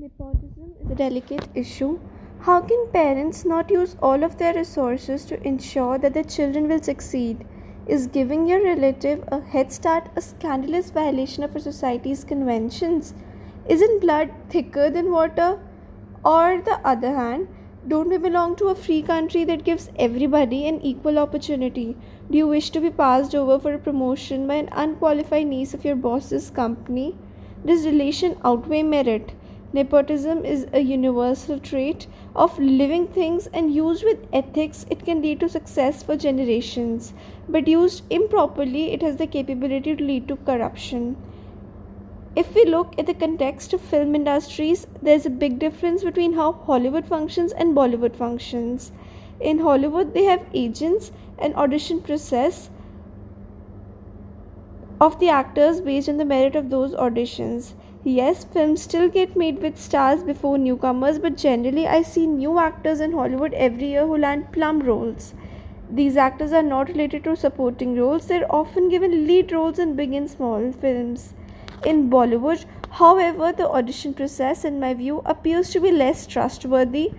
Nepotism is a delicate issue. How can parents not use all of their resources to ensure that their children will succeed? Is giving your relative a head start a scandalous violation of our society's conventions? Isn't blood thicker than water? Or the other hand, don't we belong to a free country that gives everybody an equal opportunity? Do you wish to be passed over for a promotion by an unqualified niece of your boss's company? Does relation outweigh merit? Nepotism is a universal trait of living things, and used with ethics, it can lead to success for generations. But used improperly, it has the capability to lead to corruption. If we look at the context of film industries, there's a big difference between how Hollywood functions and Bollywood functions. In Hollywood, they have agents, and audition process of the actors based on the merit of those auditions. Yes, films still get made with stars before newcomers, but generally I see new actors in Hollywood every year who land plum roles. These actors are not related to supporting roles, they're often given lead roles in big and small films. In Bollywood, however, the audition process, in my view, appears to be less trustworthy.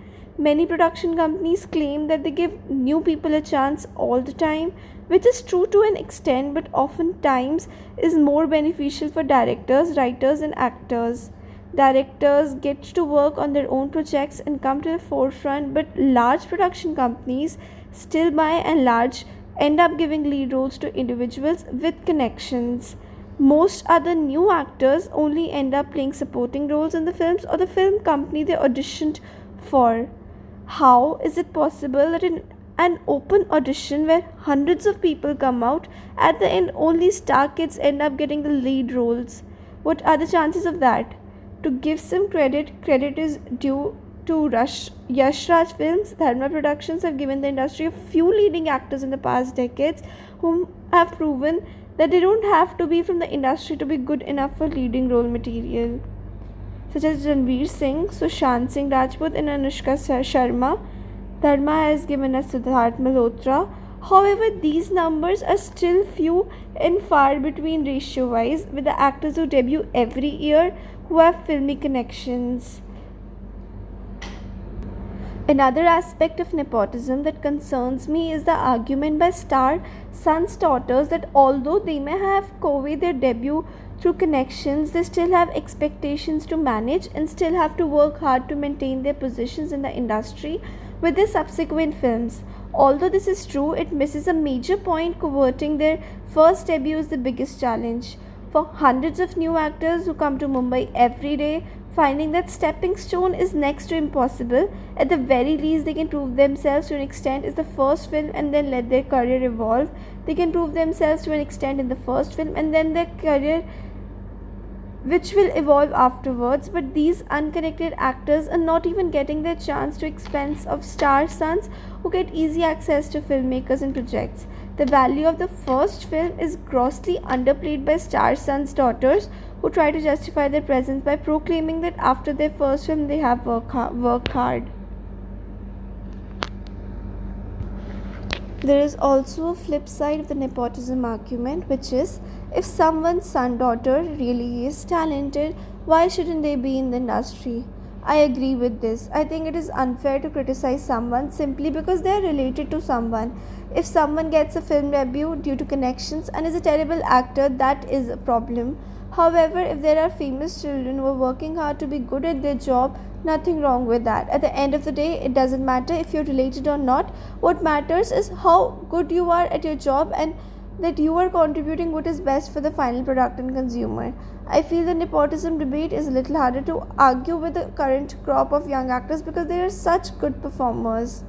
Many production companies claim that they give new people a chance all the time, which is true to an extent but oftentimes is more beneficial for directors, writers, and actors. Directors get to work on their own projects and come to the forefront, but large production companies, still by and large, end up giving lead roles to individuals with connections. Most other new actors only end up playing supporting roles in the films or the film company they auditioned for. How is it possible that in an open audition where hundreds of people come out, at the end only star kids end up getting the lead roles. What are the chances of that? To give some credit, credit is due to Rush, Yash Raj Films. Dharma Productions have given the industry a few leading actors in the past decades whom have proven that they don't have to be from the industry to be good enough for leading role material. Such as Ranveer Singh, Sushant Singh Rajput, and Anushka Sharma Dharma has given us Siddharth Malhotra. However, these numbers are still few and far between ratio wise, with the actors who debut every year who have filmy connections. Another aspect of nepotism that concerns me is the argument by star sons' daughters that although they may have conveyed their debut through connections, they still have expectations to manage and still have to work hard to maintain their positions in the industry with their subsequent films. Although this is true, it misses a major point converting their first debut is the biggest challenge. For hundreds of new actors who come to Mumbai every day, finding that stepping stone is next to impossible, at the very least they can prove themselves to an extent is the first film and then let their career evolve. They can prove themselves to an extent in the first film and then their career which will evolve afterwards but these unconnected actors are not even getting their chance to expense of star sons who get easy access to filmmakers and projects. The value of the first film is grossly underplayed by star sons daughters who try to justify their presence by proclaiming that after their first film they have work worked hard There is also a flip side of the nepotism argument, which is if someone's son daughter really is talented, why shouldn't they be in the industry? I agree with this. I think it is unfair to criticize someone simply because they are related to someone. If someone gets a film debut due to connections and is a terrible actor, that is a problem. However, if there are famous children who are working hard to be good at their job, Nothing wrong with that. At the end of the day, it doesn't matter if you're related or not. What matters is how good you are at your job and that you are contributing what is best for the final product and consumer. I feel the nepotism debate is a little harder to argue with the current crop of young actors because they are such good performers.